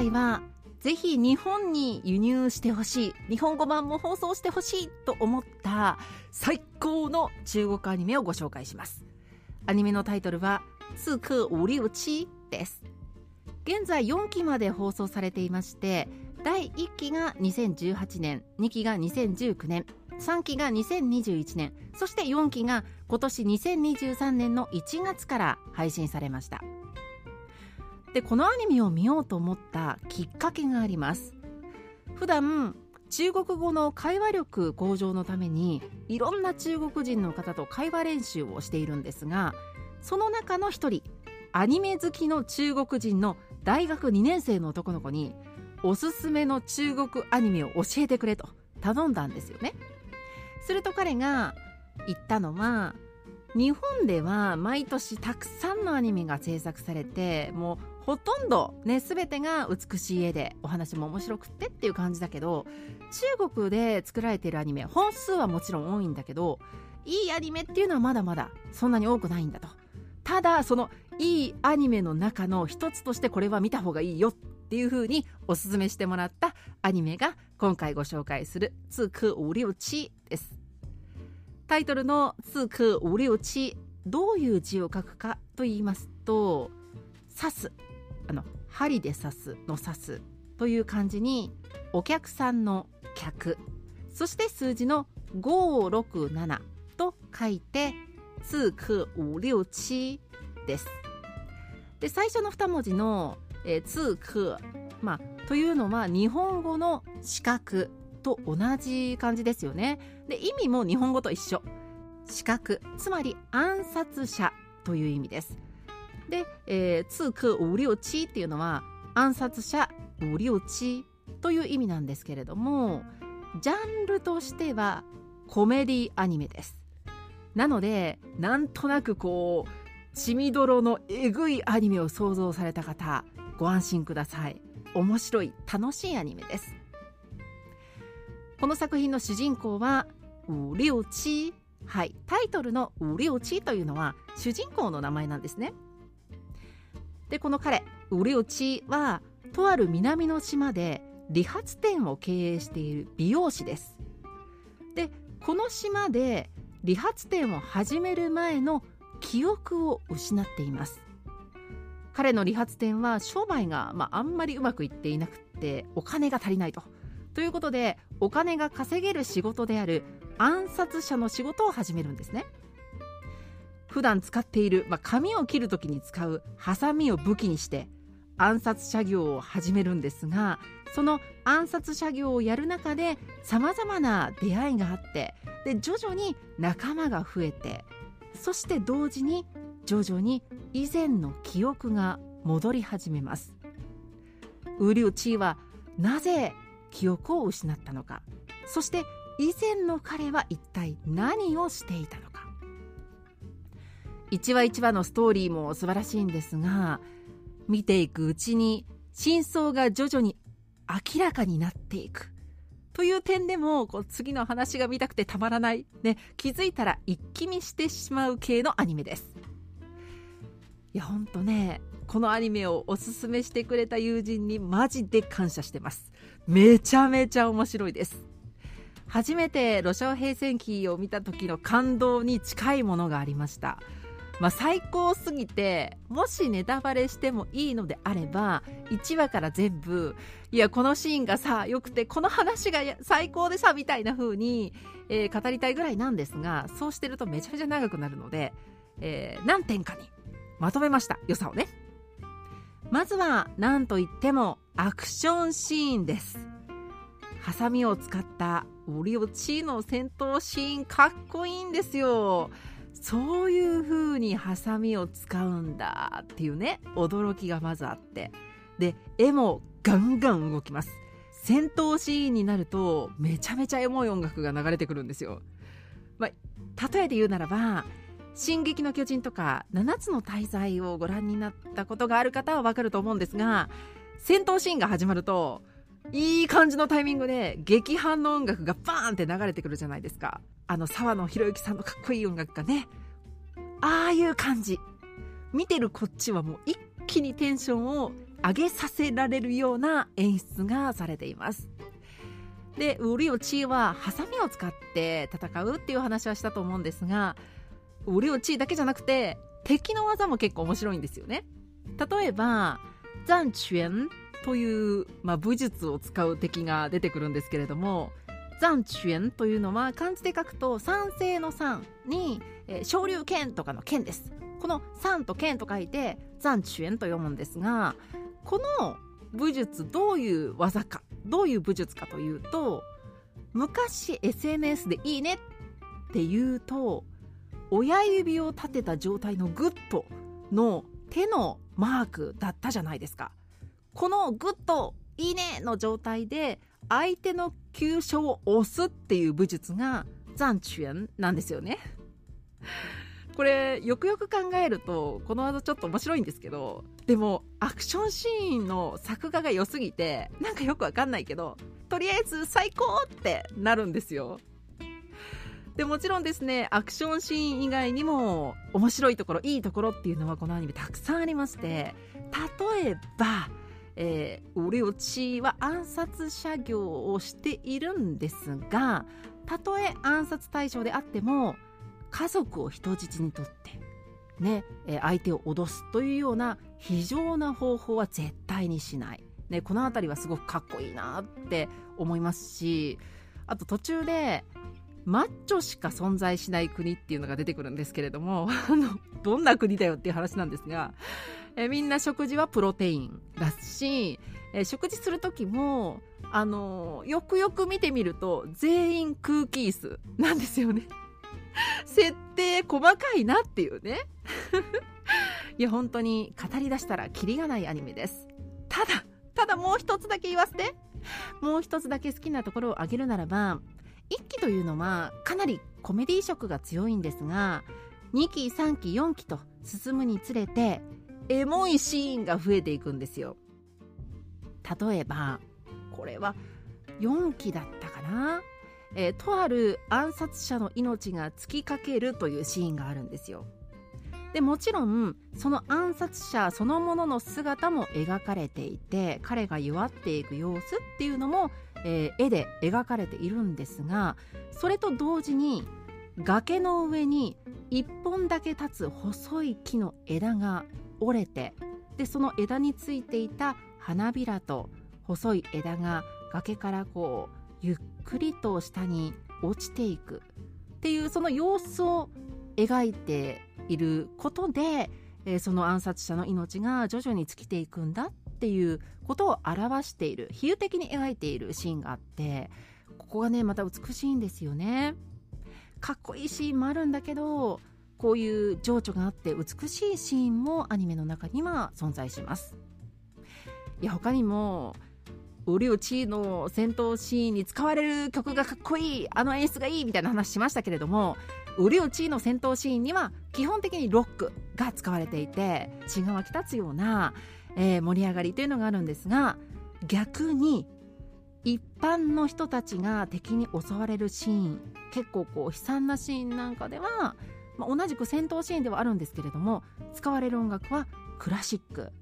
回はぜひ日本に輸入してほしい。日本語版も放送してほしいと思った最高の中国アニメをご紹介します。アニメのタイトルは「刺客五六七」です。現在4期まで放送されていまして第1期が2018年2期が2019年3期が2021年そして4期が今年2023年の1月から配信されました。でこのアニメを見ようと思ったきっかけがあります。普段中国語の会話力向上のためにいろんな中国人の方と会話練習をしているんですがその中の一人アニメ好きの中国人の大学2年生の男の子におすすめの中国アニメを教えてくれと頼んだんですよね。すると彼が言ったのは日本では毎年たくさんのアニメが制作されてもうほとんどね全てが美しい絵でお話も面白くってっていう感じだけど中国で作られているアニメ本数はもちろん多いんだけどいいアニメっていうのはまだまだそんなに多くないんだと。ただそのいいアニメの中の一つとしてこれは見た方がいいよっていう風におすすめしてもらったアニメが今回ご紹介する「刺客五六七」です。タイトルの「刺客五六七」どういう字を書くかと言いますと「刺す」あの針で刺すの刺すという漢字にお客さんの客。そして数字の567と書いて刺客五六七です。で最初の2文字の「えー、通客」まあというのは日本語の「四角」と同じ漢字ですよね。で意味も日本語と一緒。四角つまり暗殺者という意味です。で、えー、通客五六七っていうのは暗殺者五六七という意味なんですけれどもジャンルとしてはコメディアニメです。なのでなんとなくこう血みどろのえぐいアニメを想像された方ご安心ください。面白い楽しいアニメです。この作品の主人公はウリオチはいタイトルのウリオチというのは主人公の名前なんですね。でこの彼ウリオチはとある南の島で理髪店を経営している美容師です。でこの島で理髪店を始める前の記憶を失っています。彼の理髪店は商売が、まあ、あんまりうまくいっていなくてお金が足りないと。ということでお金が稼げる仕事である暗殺者の仕事を始めるんですね。普段使っている、まあ、髪を切る時に使うハサミを武器にして暗殺作業を始めるんですがその暗殺作業をやる中でさまざまな出会いがあってで徐々に仲間が増えてそして同時に徐々に以前の記憶が戻り始めます。ウリュウチーはなぜ記憶を失ったのか。そして以前の彼は一体何をしていたのか。一話一話のストーリーも素晴らしいんですが見ていくうちに真相が徐々に明らかになっていく。という点でもこう次の話が見たくてたまらない、ね、気づいたら一気見してしまう系のアニメです。いやほんとねこのアニメをおすすめしてくれた友人にマジで感謝してます。めちゃめちゃ面白いです。初めてロシア平戦記を見た時の感動に近いものがありました。まあ、最高すぎてもしネタバレしてもいいのであれば1話から全部いやこのシーンがさよくてこの話が最高でさみたいな風に、えー、語りたいぐらいなんですがそうしてるとめちゃめちゃ長くなるので、えー、何点かにまとめました良さをね。まずは何といってもアクションシーンです。ハサミを使ったウリオチの戦闘シーンかっこいいんですよ。そういう風にハサミを使うんだっていうね驚きがまずあって。で絵もガンガン動きます。戦闘シーンになるとめちゃめちゃエモい音楽が流れてくるんですよ、まあ、例えて言うならば「進撃の巨人」とか「7つの大罪」をご覧になったことがある方はわかると思うんですが戦闘シーンが始まるといい感じのタイミングで劇伴の音楽がバーンって流れてくるじゃないですか。あの沢野博之さんのかっこいい音楽がね。ああいう感じ。見てるこっちはもう一気にテンションを上げさせられるような演出がされています。でウリオチーはハサミを使って戦うっていう話はしたと思うんですがウリオチーだけじゃなくて敵の技も結構面白いんですよね。例えばザンチュエンという、まあ、武術を使う敵が出てくるんですけれども残ンというのは漢字で書くと賛成の賛に、え、昇竜拳とかの剣です。この賛と剣と書いて残ンと読むんですがこの武術どういう技かどういう武術かというと昔 SNS でいいねって言うと親指を立てた状態のグッドの手のマークだったじゃないですか。このグッドいいねの状態で相手の急所を押すっていう武術が残ンなんですよね。これよくよく考えるとこの技ちょっと面白いんですけどでもアクションシーンの作画が良すぎてなんかよくわかんないけどとりあえず最高ってなるんですよ。でもちろんですねアクションシーン以外にも面白いところいいところっていうのはこのアニメたくさんありまして例えばえー、우리オは暗殺作業をしているんですがたとえ暗殺対象であっても家族を人質にとってね、えー、相手を脅すというような非常な方法は絶対にしない、ね、この辺りはすごくかっこいいなって思いますしあと途中でマッチョしか存在しない国っていうのが出てくるんですけれども どんな国だよっていう話なんですがえみんな食事はプロテインだし、え食事する時もあのよくよく見てみると全員空気椅子なんですよね。設定細かいなっていうね。いや本当に語り出したらキリがないアニメです。ただただもう一つだけ言わせて。もう一つだけ好きなところを挙げるならば1期というのはかなりコメディ色が強いんですが2期3期4期と進むにつれてエモいシーンが増えていくんですよ。例えばこれは4期だったかな、えー、とある暗殺者の命が尽きかけるというシーンがあるんですよ。でもちろんその暗殺者そのものの姿も描かれていて彼が弱っていく様子っていうのも、えー、絵で描かれているんですがそれと同時に崖の上に1本だけ立つ細い木の枝が折れてでその枝についていた花びらと細い枝が崖からこうゆっくりと下に落ちていくっていうその様子を描いていることで、えー、その暗殺者の命が徐々に尽きていくんだっていうことを表している比喩的に描いているシーンがあってここがねまた美しいんですよね。かっこいいシーンもあるんだけどこういう情緒があって美しいシーンもアニメの中には存在します。いや他にもウリオチの戦闘シーンに使われる曲がかっこいい。あの演出がいいみたいな話しましたけれどもウリオチの戦闘シーンには基本的にロックが使われていて血が湧き立つような、えー、盛り上がりというのがあるんですが逆に一般の人たちが敵に襲われるシーン結構こう悲惨なシーンなんかではまあ、同じく戦闘シーンではあるんですけれども使われる音楽はクラシック。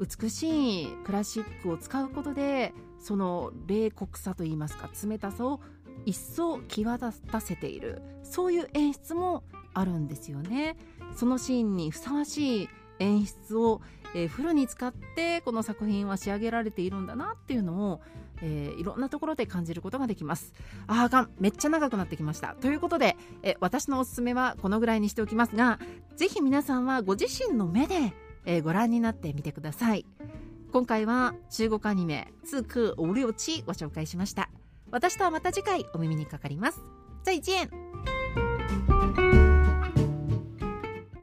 美しいクラシックを使うことでその冷酷さといいますか冷たさを一層際立たせている。そういう演出もあるんですよね。そのシーンにふさわしい演出を、えー、フルに使ってこの作品は仕上げられているんだなっていうのをえー、いろんなところで感じることができます。あーがん。めっちゃ長くなってきました。ということで、え、私のおすすめはこのぐらいにしておきますがぜひ皆さんはご自身の目で、え、ご覧になってみてください。今回は中国アニメ「ツークオリオチ」ご紹介しました。私とはまた次回お耳にかかります。再见